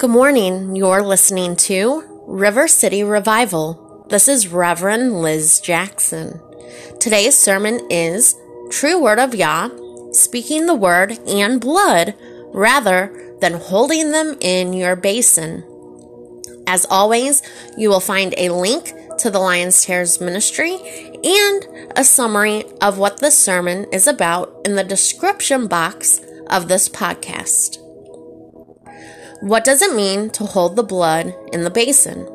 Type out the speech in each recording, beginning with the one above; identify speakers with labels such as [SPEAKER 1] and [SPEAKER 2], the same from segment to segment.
[SPEAKER 1] Good morning. You're listening to River City Revival. This is Reverend Liz Jackson. Today's sermon is True Word of Yah, speaking the word and blood rather than holding them in your basin. As always, you will find a link to the Lion's Tears ministry and a summary of what this sermon is about in the description box of this podcast. What does it mean to hold the blood in the basin?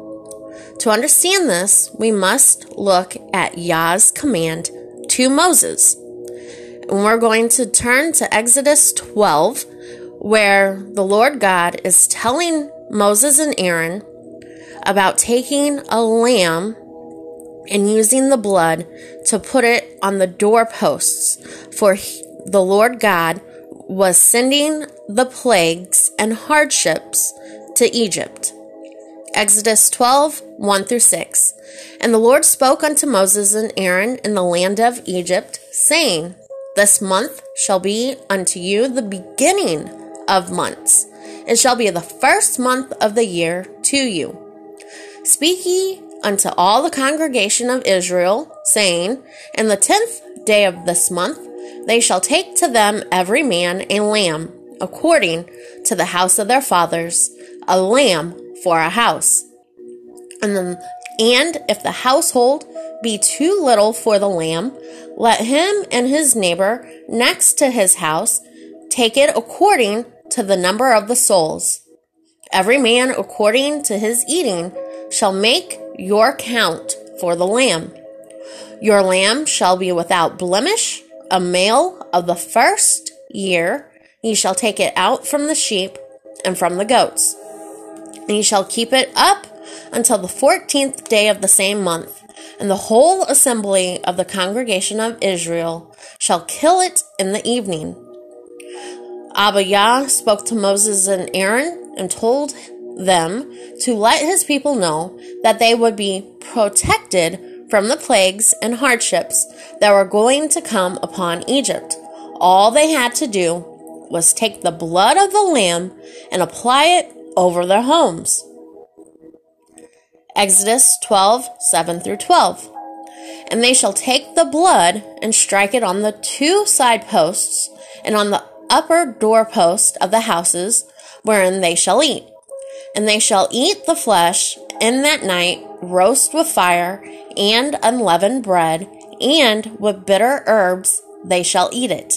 [SPEAKER 1] To understand this, we must look at Yah's command to Moses. And we're going to turn to Exodus 12, where the Lord God is telling Moses and Aaron about taking a lamb and using the blood to put it on the doorposts, for the Lord God was sending the plagues and hardships to Egypt. Exodus 12, 1 through 6. And the Lord spoke unto Moses and Aaron in the land of Egypt, saying, This month shall be unto you the beginning of months. It shall be the first month of the year to you. Speak ye unto all the congregation of Israel, saying, In the tenth day of this month they shall take to them every man a lamb, according to the house of their fathers, a lamb for a house. And then, and if the household be too little for the lamb, let him and his neighbor next to his house take it according to the number of the souls. Every man according to his eating shall make your count for the lamb. Your lamb shall be without blemish a male of the first year, ye shall take it out from the sheep and from the goats. And ye shall keep it up until the fourteenth day of the same month. And the whole assembly of the congregation of Israel shall kill it in the evening. Abba Yah spoke to Moses and Aaron and told them to let his people know that they would be protected from the plagues and hardships that were going to come upon Egypt. All they had to do was take the blood of the lamb and apply it over their homes. Exodus 12 7 through 12. And they shall take the blood and strike it on the two side posts and on the upper doorpost of the houses wherein they shall eat. And they shall eat the flesh in that night, roast with fire and unleavened bread, and with bitter herbs they shall eat it.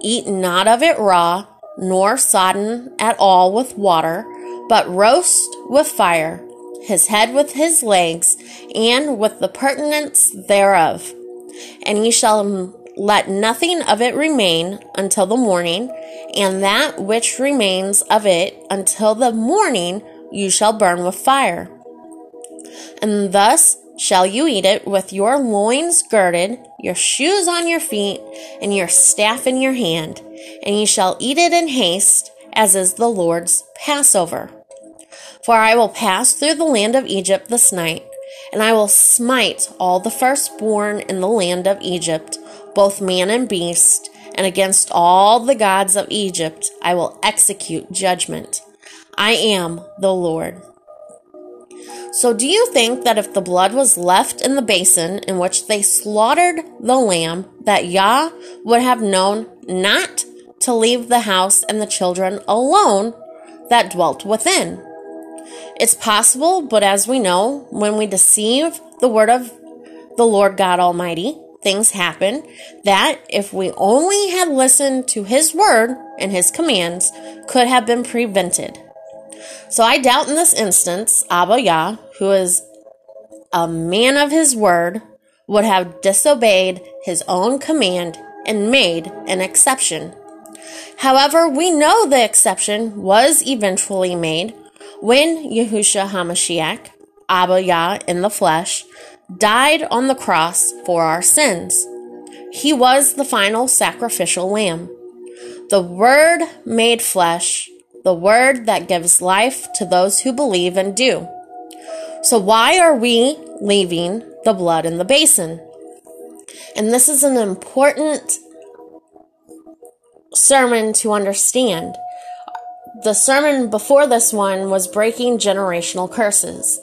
[SPEAKER 1] Eat not of it raw, nor sodden at all with water, but roast with fire, his head with his legs, and with the purtenance thereof. And ye shall let nothing of it remain until the morning, and that which remains of it until the morning you shall burn with fire. And thus shall you eat it with your loins girded, your shoes on your feet, and your staff in your hand, and ye shall eat it in haste, as is the Lord's Passover. For I will pass through the land of Egypt this night, and I will smite all the firstborn in the land of Egypt, both man and beast, and against all the gods of Egypt I will execute judgment. I am the Lord. So, do you think that if the blood was left in the basin in which they slaughtered the lamb, that Yah would have known not to leave the house and the children alone that dwelt within? It's possible, but as we know, when we deceive the word of the Lord God Almighty, things happen that if we only had listened to his word and his commands could have been prevented. So I doubt in this instance, Abba Yah, who is a man of his word, would have disobeyed his own command and made an exception. However, we know the exception was eventually made when Yahushua HaMashiach, Abba Yah in the flesh, died on the cross for our sins. He was the final sacrificial lamb. The Word made flesh the word that gives life to those who believe and do. So, why are we leaving the blood in the basin? And this is an important sermon to understand. the sermon before this one was breaking generational curses.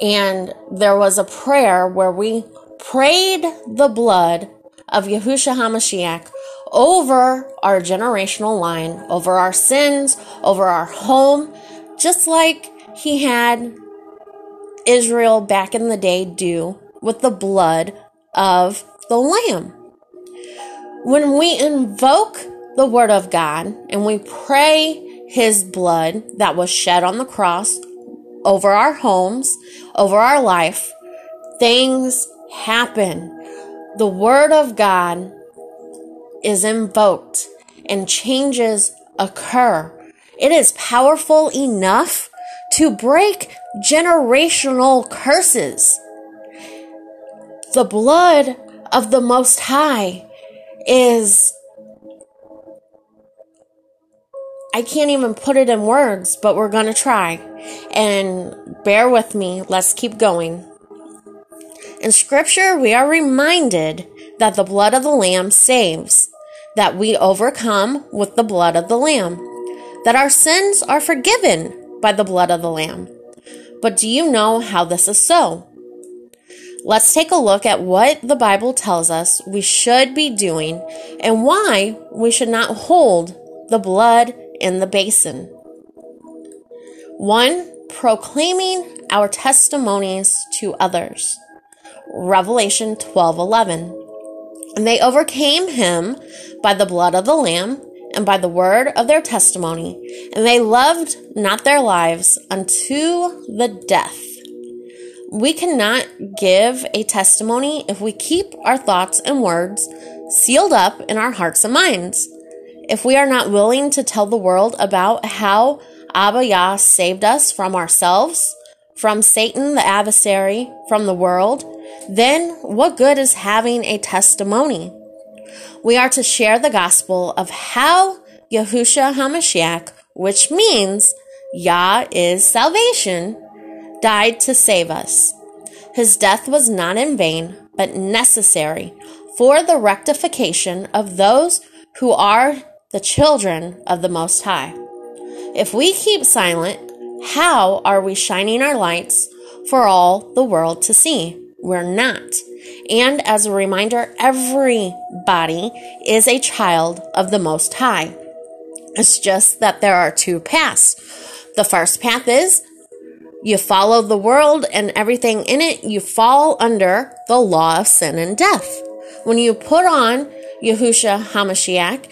[SPEAKER 1] And there was a prayer where we prayed the blood of Yahushua HaMashiach over our generational line, over our sins, over our home, just like he had Israel back in the day do with the blood of the Lamb. When we invoke the Word of God and we pray His blood that was shed on the cross over our homes, over our life, things happen. The Word of God is invoked and changes occur. It is powerful enough to break generational curses. The blood of the Most High is. I can't even put it in words, but we're to try. And bear with me. Let's keep going. In Scripture, we are reminded that the blood of the Lamb saves, that we overcome with the blood of the Lamb, that our sins are forgiven by the blood of the Lamb. But do you know how this is so? Let's take a look at what the Bible tells us we should be doing and why we should not hold the blood in the basin. 1. Proclaiming our testimonies to others. Revelation 12:11. And they overcame him by the blood of the lamb and by the word of their testimony, and they loved not their lives unto the death. We cannot give a testimony if we keep our thoughts and words sealed up in our hearts and minds. If we are not willing to tell the world about how Abba Yah saved us from ourselves, from Satan the adversary, from the world, then what good is having a testimony? We are to share the gospel of how Yahushua HaMashiach, which means Yah is salvation, died to save us. His death was not in vain, but necessary for the rectification of those who are the children of the Most High. If we keep silent, how are we shining our lights for all the world to see? We're not. And as a reminder, everybody is a child of the Most High. It's just that there are two paths. The first path is you follow the world and everything in it, you fall under the law of sin and death. When you put on Yahushua HaMashiach,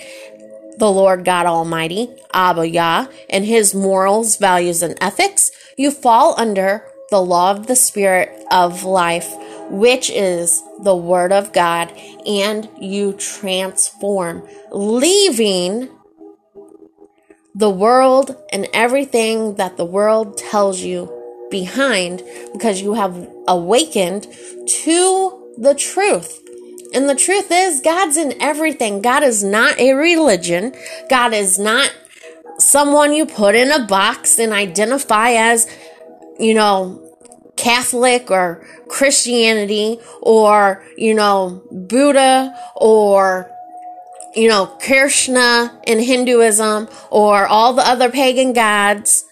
[SPEAKER 1] the Lord God Almighty, Abba Yah, and his morals, values, and ethics, you fall under the law of the Spirit of life, which is the Word of God, and you transform, leaving the world and everything that the world tells you behind because you have awakened to the truth. And the truth is, God's in everything. God is not a religion. God is not someone you put in a box and identify as, you know, Catholic or Christianity or, you know, Buddha or, you know, Krishna in Hinduism or all the other pagan gods.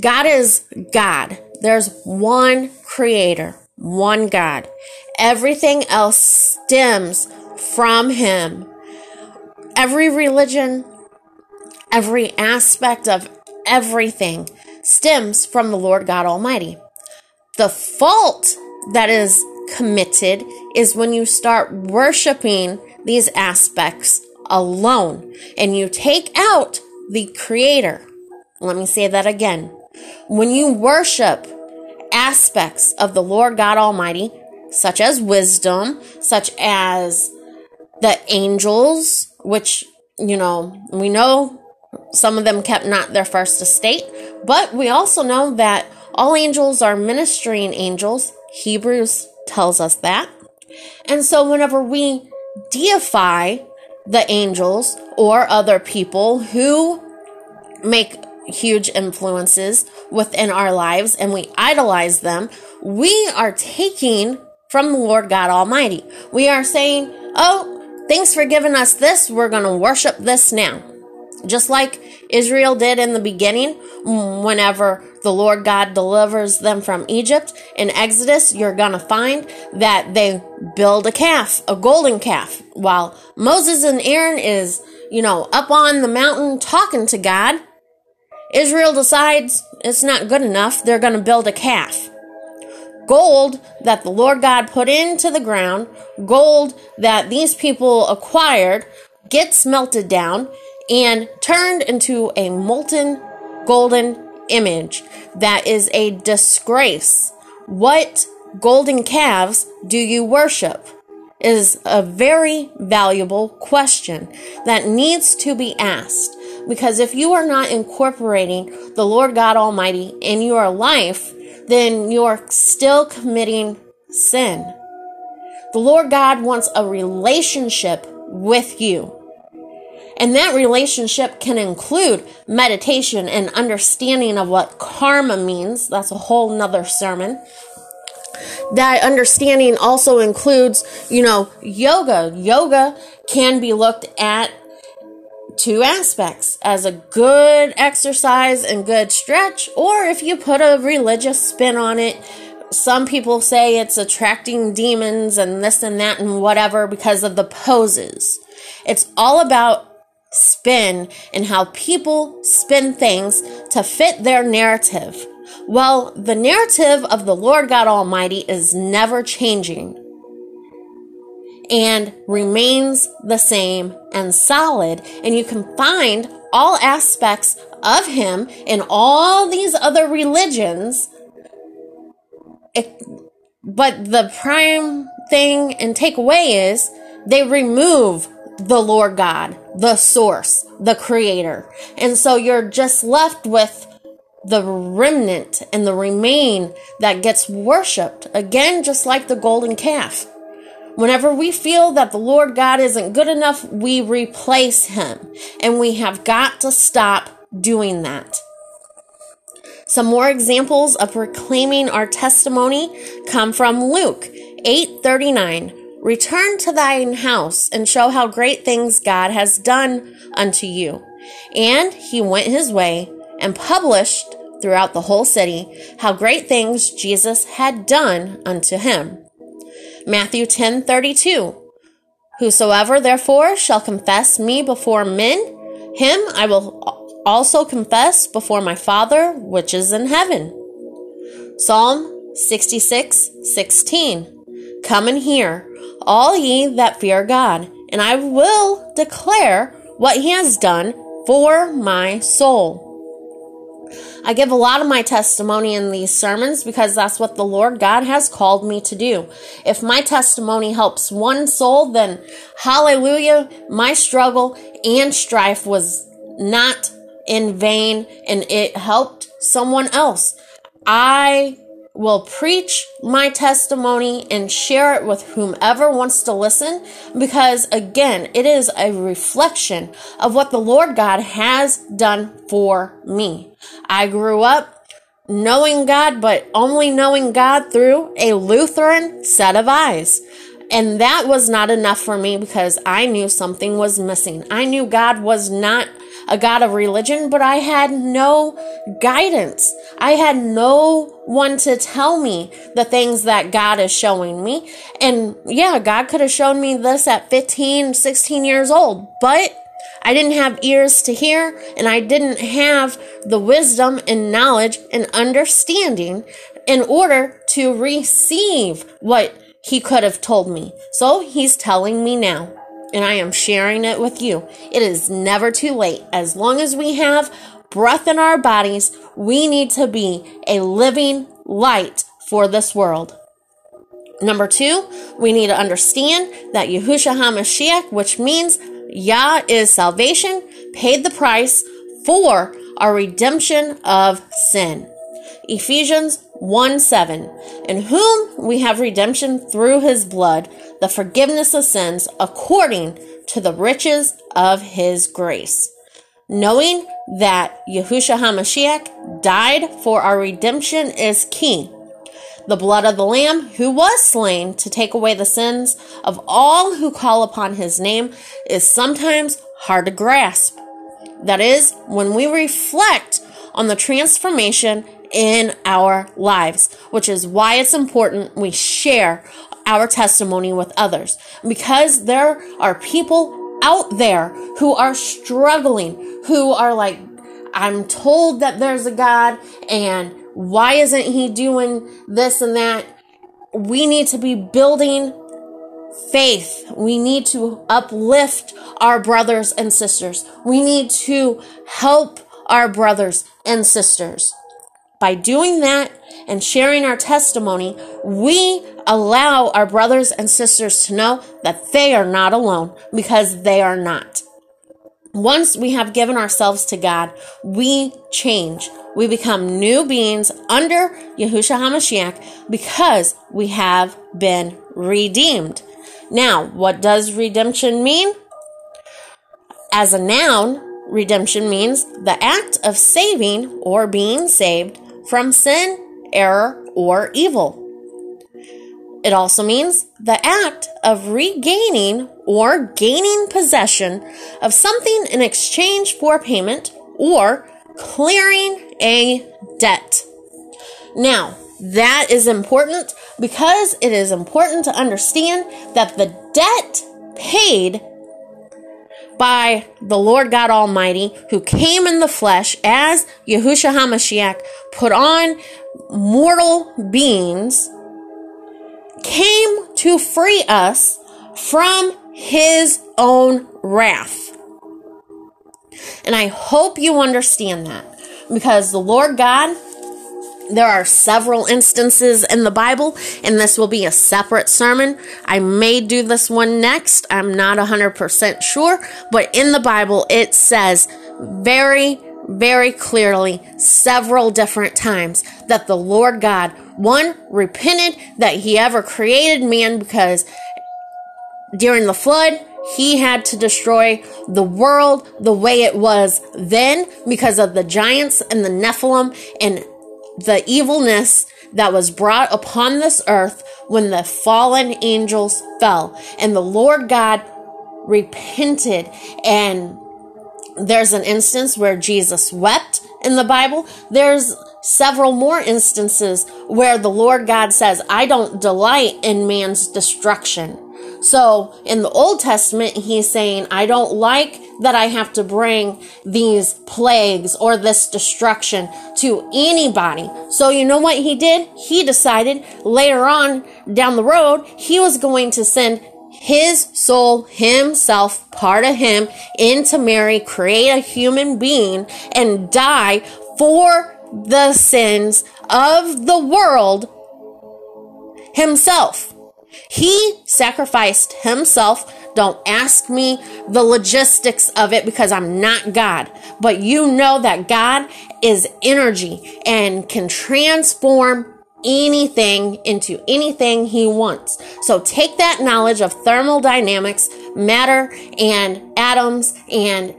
[SPEAKER 1] God is God. There's one creator, one God. Everything else stems from Him. Every religion, every aspect of everything stems from the Lord God Almighty. The fault that is committed is when you start worshiping these aspects alone and you take out the Creator. Let me say that again. When you worship aspects of the Lord God Almighty, such as wisdom, such as the angels, which, you know, we know some of them kept not their first estate, but we also know that all angels are ministering angels. Hebrews tells us that. And so whenever we deify the angels or other people who make huge influences within our lives and we idolize them, we are taking from the Lord God Almighty. We are saying, Oh, thanks for giving us this. We're going to worship this now. Just like Israel did in the beginning whenever the Lord God delivers them from Egypt. In Exodus, you're going to find that they build a calf, a golden calf, while Moses and Aaron is, you know, up on the mountain talking to God. Israel decides it's not good enough. They're going to build a calf. Gold that the Lord God put into the ground, gold that these people acquired, gets melted down and turned into a molten golden image that is a disgrace. What golden calves do you worship? Is a very valuable question that needs to be asked. Because if you are not incorporating the Lord God Almighty in your life, then you're still committing sin. The Lord God wants a relationship with you. And that relationship can include meditation and understanding of what karma means. That's a whole nother sermon. That understanding also includes, you know, yoga. Yoga can be looked at two aspects as a good exercise and good stretch, or if you put a religious spin on it, some people say it's attracting demons and this and that and whatever because of the poses. It's all about spin and how people spin things to fit their narrative. Well, the narrative of the Lord God Almighty is never changing and remains the same and solid. And you can find all aspects of Him in all these other religions. It, but the prime thing and takeaway is they remove the Lord God, the source, the creator. And so you're just left with the remnant and the remain that gets worshiped. Again, just like the golden calf. Whenever we feel that the Lord God isn't good enough, we replace him. And we have got to stop doing that. Some more examples of proclaiming our testimony come from Luke 8:39. Return to thine house and show how great things God has done unto you. And he went his way and published throughout the whole city how great things Jesus had done unto him. Matthew 10:32 Whosoever therefore shall confess me before men him I will also confess before my Father which is in heaven. Psalm 66:16 Come and hear all ye that fear God, and I will declare what he has done for my soul. I give a lot of my testimony in these sermons because that's what the Lord God has called me to do. If my testimony helps one soul, then hallelujah, my struggle and strife was not in vain and it helped someone else. I will preach my testimony and share it with whomever wants to listen because again, it is a reflection of what the Lord God has done for me. I grew up knowing God, but only knowing God through a Lutheran set of eyes. And that was not enough for me because I knew something was missing. I knew God was not a God of religion, but I had no guidance. I had no one to tell me the things that God is showing me. And yeah, God could have shown me this at 15, 16 years old, but I didn't have ears to hear and I didn't have the wisdom and knowledge and understanding in order to receive what he could have told me. So he's telling me now and I am sharing it with you. It is never too late. As long as we have breath in our bodies, we need to be a living light for this world. Number two, we need to understand that Yahushua HaMashiach, which means Yah is salvation, paid the price for our redemption of sin. Ephesians 1 7, in whom we have redemption through his blood, the forgiveness of sins according to the riches of his grace. Knowing that Yahushua HaMashiach died for our redemption is key. The blood of the Lamb, who was slain to take away the sins of all who call upon his name, is sometimes hard to grasp. That is, when we reflect on the transformation in our lives, which is why it's important we share our testimony with others. Because there are people out there who are struggling, who are like, I'm told that there's a God and why isn't he doing this and that? We need to be building faith. We need to uplift our brothers and sisters. We need to help our brothers and sisters. By doing that and sharing our testimony, we allow our brothers and sisters to know that they are not alone because they are not. Once we have given ourselves to God, we change. We become new beings under Yahushua HaMashiach because we have been redeemed. Now, what does redemption mean? As a noun, redemption means the act of saving or being saved from sin, error, or evil. It also means the act of regaining or gaining possession of something in exchange for payment or clearing a debt. Now, that is important because it is important to understand that the debt paid by the Lord God Almighty, who came in the flesh as Yahushua HaMashiach, put on mortal beings came to free us from his own wrath. And I hope you understand that because the Lord God, there are several instances in the Bible, and this will be a separate sermon. I may do this one next. I'm not 100% sure, but in the Bible, it says very, very clearly several different times that the Lord God one, repented that he ever created man because during the flood, he had to destroy the world the way it was then because of the giants and the Nephilim and the evilness that was brought upon this earth when the fallen angels fell. And the Lord God repented. And there's an instance where Jesus wept in the Bible. There's several more instances where the Lord God says, I don't delight in man's destruction. So in the Old Testament, he's saying, I don't like that I have to bring these plagues or this destruction to anybody. So you know what he did? He decided later on down the road, he was going to send his soul, himself, part of him, into Mary, create a human being, and die for the sins of the world himself. He sacrificed himself. Don't ask me the logistics of it because I'm not God. But you know that God is energy and can transform anything into anything he wants. So take that knowledge of thermodynamics, matter, and atoms and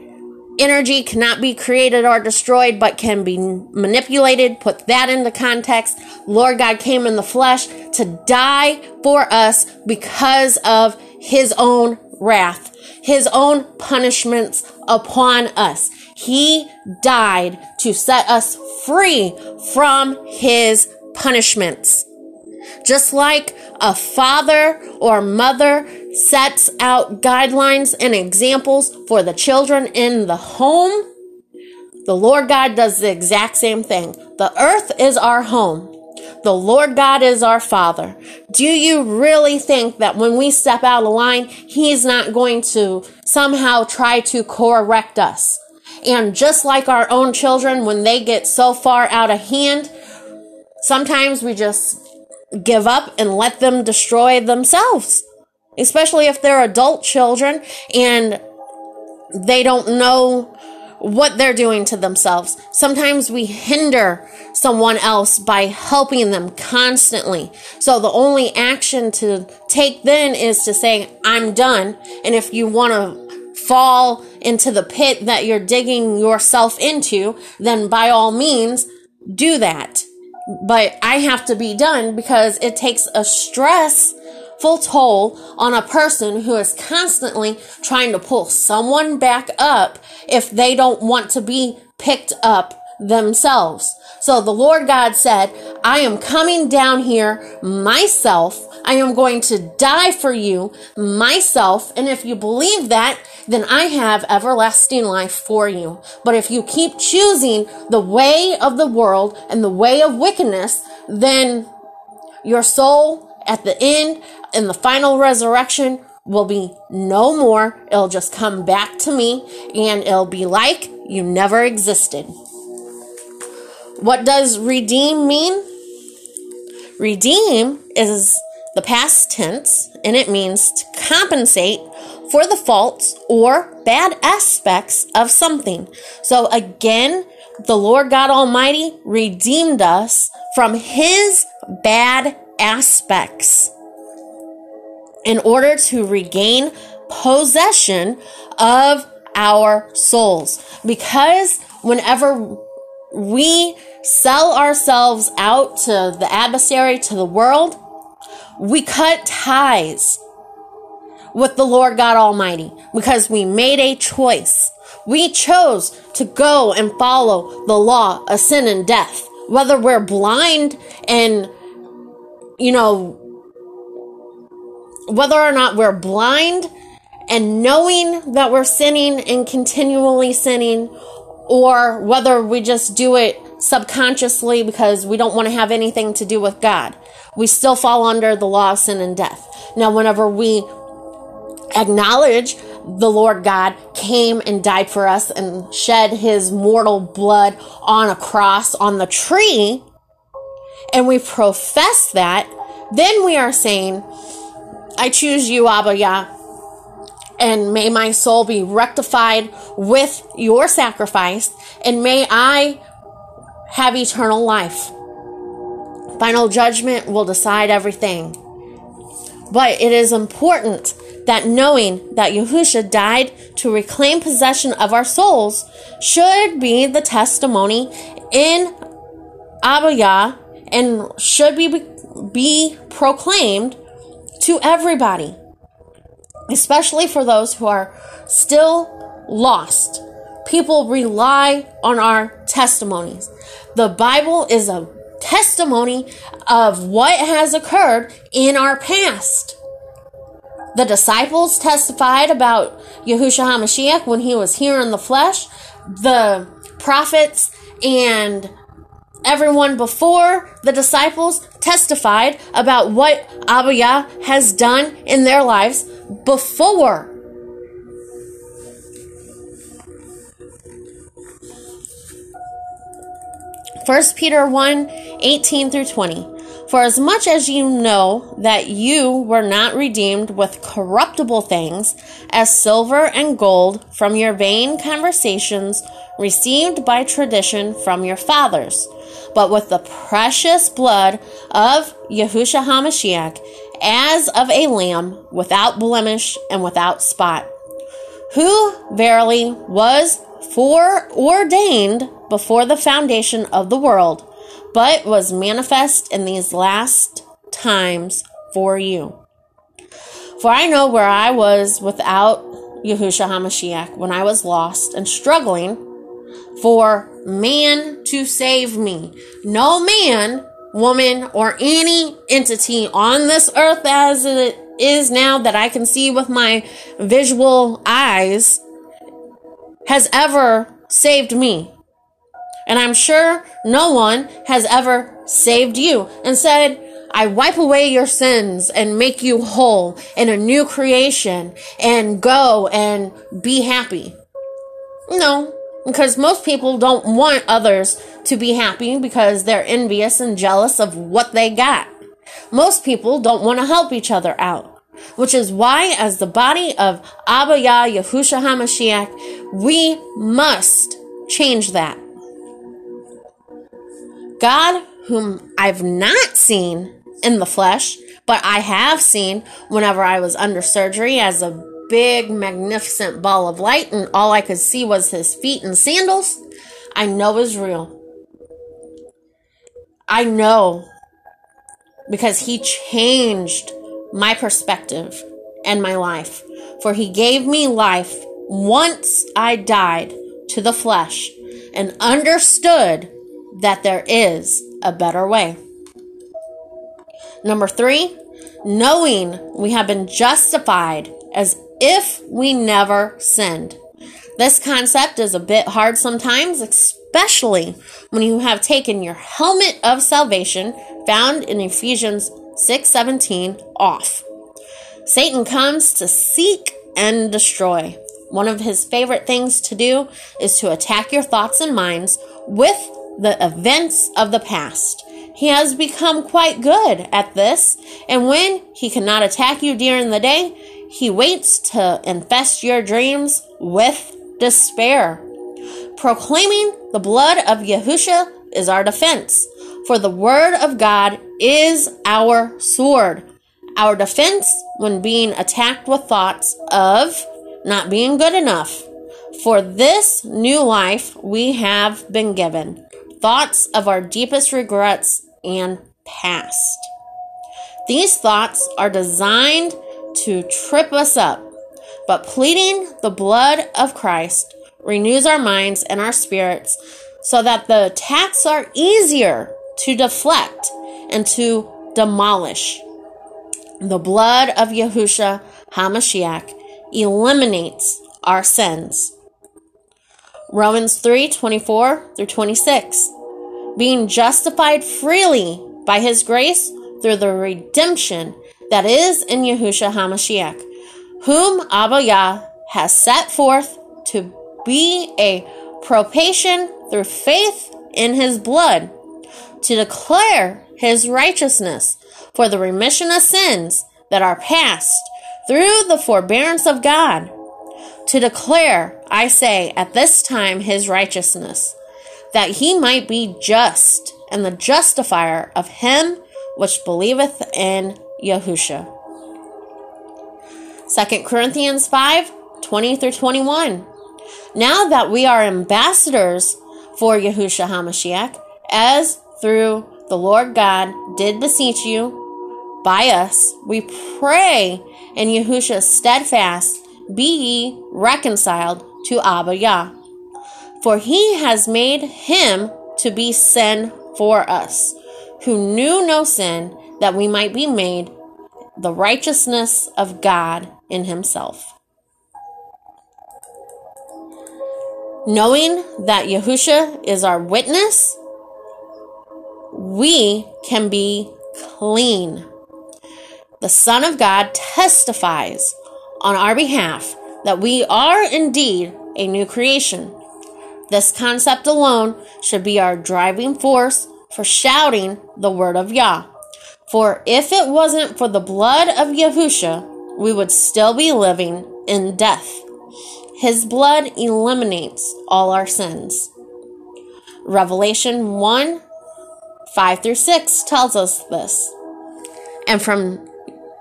[SPEAKER 1] energy cannot be created or destroyed, but can be manipulated. Put that into context. Lord God came in the flesh to die for us because of his own wrath, his own punishments upon us. He died to set us free from his punishments. Just like a father or mother sets out guidelines and examples for the children in the home, the Lord God does the exact same thing. The earth is our home. The Lord God is our Father. Do you really think that when we step out of line, He's not going to somehow try to correct us? And just like our own children, when they get so far out of hand, sometimes we just give up and let them destroy themselves, especially if they're adult children and they don't know what they're doing to themselves. Sometimes we hinder someone else by helping them constantly. So the only action to take then is to say, I'm done. And if you want to fall into the pit that you're digging yourself into, then by all means, do that but I have to be done because it takes a stress full toll on a person who is constantly trying to pull someone back up if they don't want to be picked up themselves. So the Lord God said, I am coming down here myself. I am going to die for you myself. And if you believe that, then I have everlasting life for you. But if you keep choosing the way of the world and the way of wickedness, then your soul at the end in the final resurrection will be no more. It'll just come back to me and it'll be like you never existed. What does redeem mean? Redeem is the past tense and it means to compensate for the faults or bad aspects of something. So again, the Lord God Almighty redeemed us from his bad aspects in order to regain possession of our souls. Because whenever we sell ourselves out to the adversary, to the world, we cut ties with the Lord God Almighty because we made a choice. We chose to go and follow the law of sin and death. Whether we're blind and, you know, whether or not we're blind and knowing that we're sinning and continually sinning, or whether we just do it subconsciously because we don't want to have anything to do with God. We still fall under the law of sin and death. Now, whenever we acknowledge the Lord God came and died for us and shed his mortal blood on a cross on the tree, and we profess that, then we are saying, I choose you, Abba Yah, and may my soul be rectified with your sacrifice, and may I have eternal life. Final judgment will decide everything. But it is important that knowing that Yahusha died to reclaim possession of our souls should be the testimony in Abba Yah and should be, be proclaimed to everybody especially for those who are still lost. People rely on our testimonies. The Bible is a testimony of what has occurred in our past. The disciples testified about Yahushua HaMashiach when he was here in the flesh. The prophets and everyone before the disciples testified about what Abba has done in their lives before. First Peter 1 18 through 20. For as much as you know that you were not redeemed with corruptible things, as silver and gold from your vain conversations received by tradition from your fathers, but with the precious blood of Yahushua HaMashiach, as of a lamb without blemish and without spot, who verily was foreordained before the foundation of the world, but was manifest in these last times for you. For I know where I was without Yahushua HaMashiach when I was lost and struggling for man to save me. No man woman, or any entity on this earth as it is now that I can see with my visual eyes has ever saved me. And I'm sure no one has ever saved you and said, I wipe away your sins and make you whole in a new creation and go and be happy. No, because most people don't want others to be happy because they're envious and jealous of what they got. Most people don't want to help each other out, which is why, as the body of Abba Yah Yahusha HaMashiach, we must change that. God, whom I've not seen in the flesh, but I have seen whenever I was under surgery as a big, magnificent ball of light, and all I could see was his feet and sandals, I know is real. I know because he changed my perspective and my life. For he gave me life once I died to the flesh and understood that there is a better way. Number three, knowing we have been justified as if we never sinned. This concept is a bit hard sometimes, especially when you have taken your helmet of salvation found in Ephesians 6:17 off. Satan comes to seek and destroy. One of his favorite things to do is to attack your thoughts and minds with the events of the past. He has become quite good at this, and when he cannot attack you during the day, he waits to infest your dreams with despair. Proclaiming the blood of Yahusha is our defense, for the word of God is our sword our defense when being attacked with thoughts of not being good enough. For this new life we have been given thoughts of our deepest regrets and past. These thoughts are designed to trip us up, but pleading the blood of Christ renews our minds and our spirits so that the attacks are easier to deflect and to demolish. The blood of Yahusha HaMashiach eliminates our sins. Romans 3 24 through 26. Being justified freely by his grace through the redemption that is in Yahusha HaMashiach, whom Abba Yah has set forth to be a propitiation through faith in his blood, to declare his righteousness for the remission of sins that are past through the forbearance of God, to declare, I say, at this time his righteousness, that he might be just and the justifier of him which believeth in Yahusha. 2 Corinthians 5 20 through 21. Now that we are ambassadors for Yahusha HaMashiach, as through the Lord God did beseech you by us, we pray in Yahusha steadfast, be ye reconciled to Abba Yah. For he has made him to be sin for us, who knew no sin, that we might be made the righteousness of God in himself. Knowing that Yahusha is our witness, we can be clean the Son of God testifies on our behalf that we are indeed a new creation. This concept alone should be our driving force for shouting the word of Yah. For if it wasn't for the blood of Yahusha, we would still be living in death. His blood eliminates all our sins. Revelation 1 5 through 6 tells us this. And from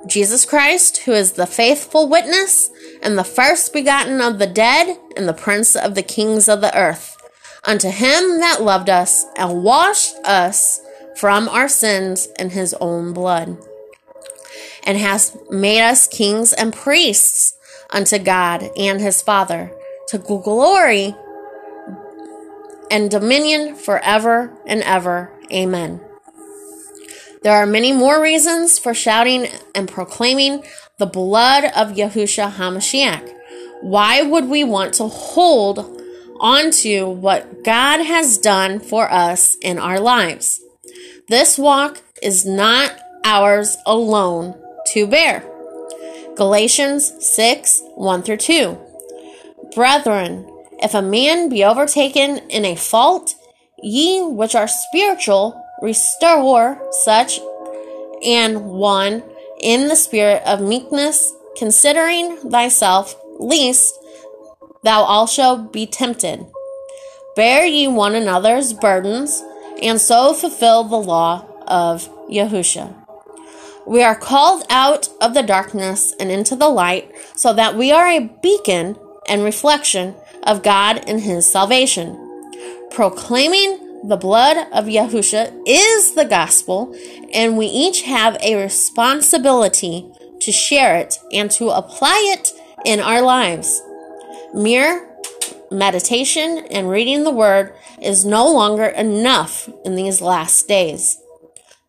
[SPEAKER 1] Jesus Christ, who is the faithful witness and the first begotten of the dead and the prince of the kings of the earth. Unto him that loved us and washed us from our sins in his own blood, and has made us kings and priests unto God and his Father, to glory and dominion forever and ever. Amen. There are many more reasons for shouting and proclaiming the blood of Yahusha HaMashiach. Why would we want to hold onto what God has done for us in our lives? This walk is not ours alone to bear. Galatians 6 1 through 2. Brethren, if a man be overtaken in a fault, ye which are spiritual, restore such and one in the spirit of meekness, considering thyself, lest thou also be tempted. Bear ye one another's burdens, and so fulfill the law of Yahusha. We are called out of the darkness and into the light, so that we are a beacon and reflection of God and His salvation, proclaiming the blood of Yahusha is the gospel, and we each have a responsibility to share it and to apply it in our lives. Mere meditation and reading the Word is no longer enough in these last days.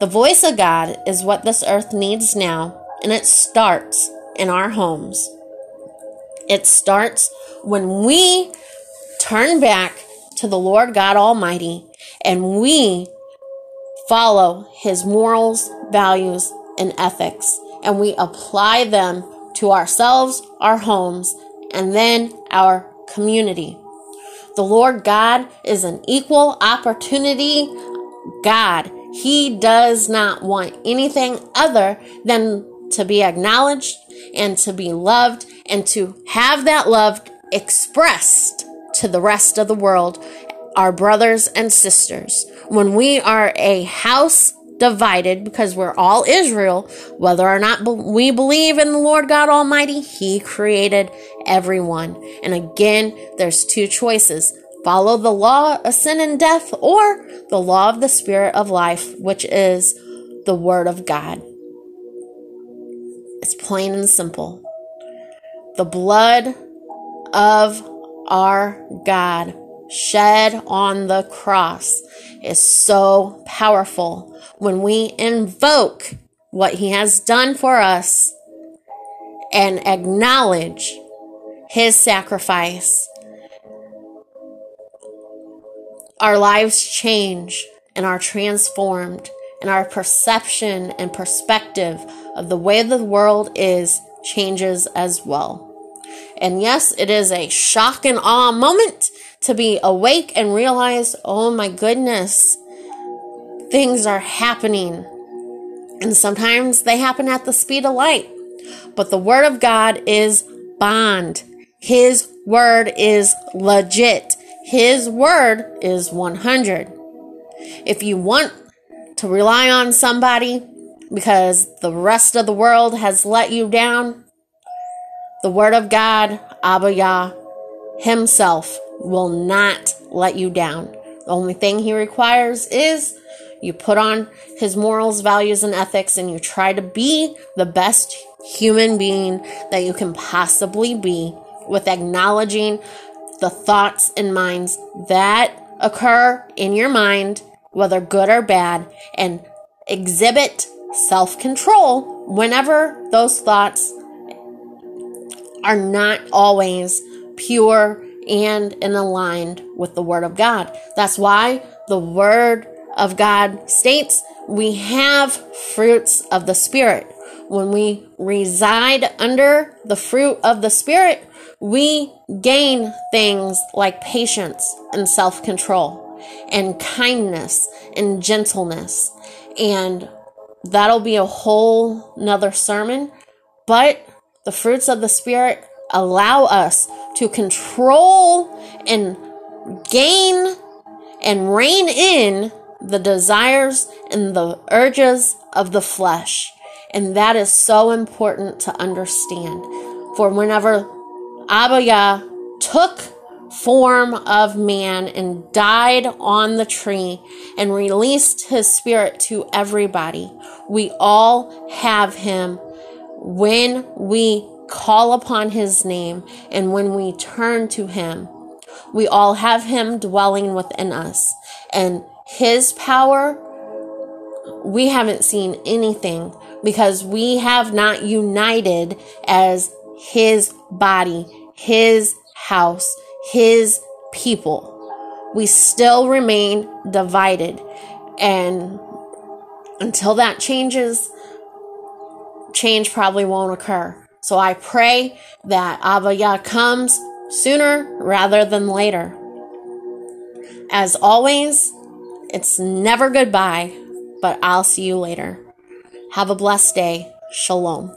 [SPEAKER 1] The voice of God is what this earth needs now, and it starts in our homes. It starts when we turn back to the Lord God Almighty and we follow His morals, values, and ethics, and we apply them to ourselves, our homes, and then our community. The Lord God is an equal opportunity God. He does not want anything other than to be acknowledged and to be loved and to have that love expressed to the rest of the world, our brothers and sisters. When we are a house divided because we're all Israel, whether or not we believe in the Lord God Almighty, He created everyone. And again, there's two choices follow the law of sin and death or the law of the spirit of life, which is the Word of God. It's plain and simple. The blood of our God shed on the cross is so powerful when we invoke what he has done for us and acknowledge his sacrifice. Our lives change and are transformed, and our perception and perspective of the way the world is changes as well. And yes, it is a shock and awe moment to be awake and realize, oh my goodness, things are happening. And sometimes they happen at the speed of light. But the Word of God is bond. His Word is legit. His Word is 100. If you want to rely on somebody because the rest of the world has let you down, the Word of God, Abba Yah, Himself will not let you down. The only thing He requires is you put on His morals, values, and ethics, and you try to be the best human being that you can possibly be with acknowledging the thoughts and minds that occur in your mind, whether good or bad, and exhibit self control whenever those thoughts are not always pure and in aligned with the Word of God. That's why the Word of God states we have fruits of the Spirit. When we reside under the fruit of the Spirit, we gain things like patience and self control and kindness and gentleness. And that'll be a whole nother sermon. But the fruits of the Spirit allow us to control and gain and rein in the desires and the urges of the flesh. And that is so important to understand. For whenever Abba took form of man and died on the tree and released his spirit to everybody, we all have him when we call upon his name and when we turn to him, we all have him dwelling within us. And his power, we haven't seen anything because we have not united as his body, his house, his people. We still remain divided. And until that changes, change probably won't occur. So I pray that Abba Yah comes sooner rather than later. As always, it's never goodbye, but I'll see you later. Have a blessed day. Shalom.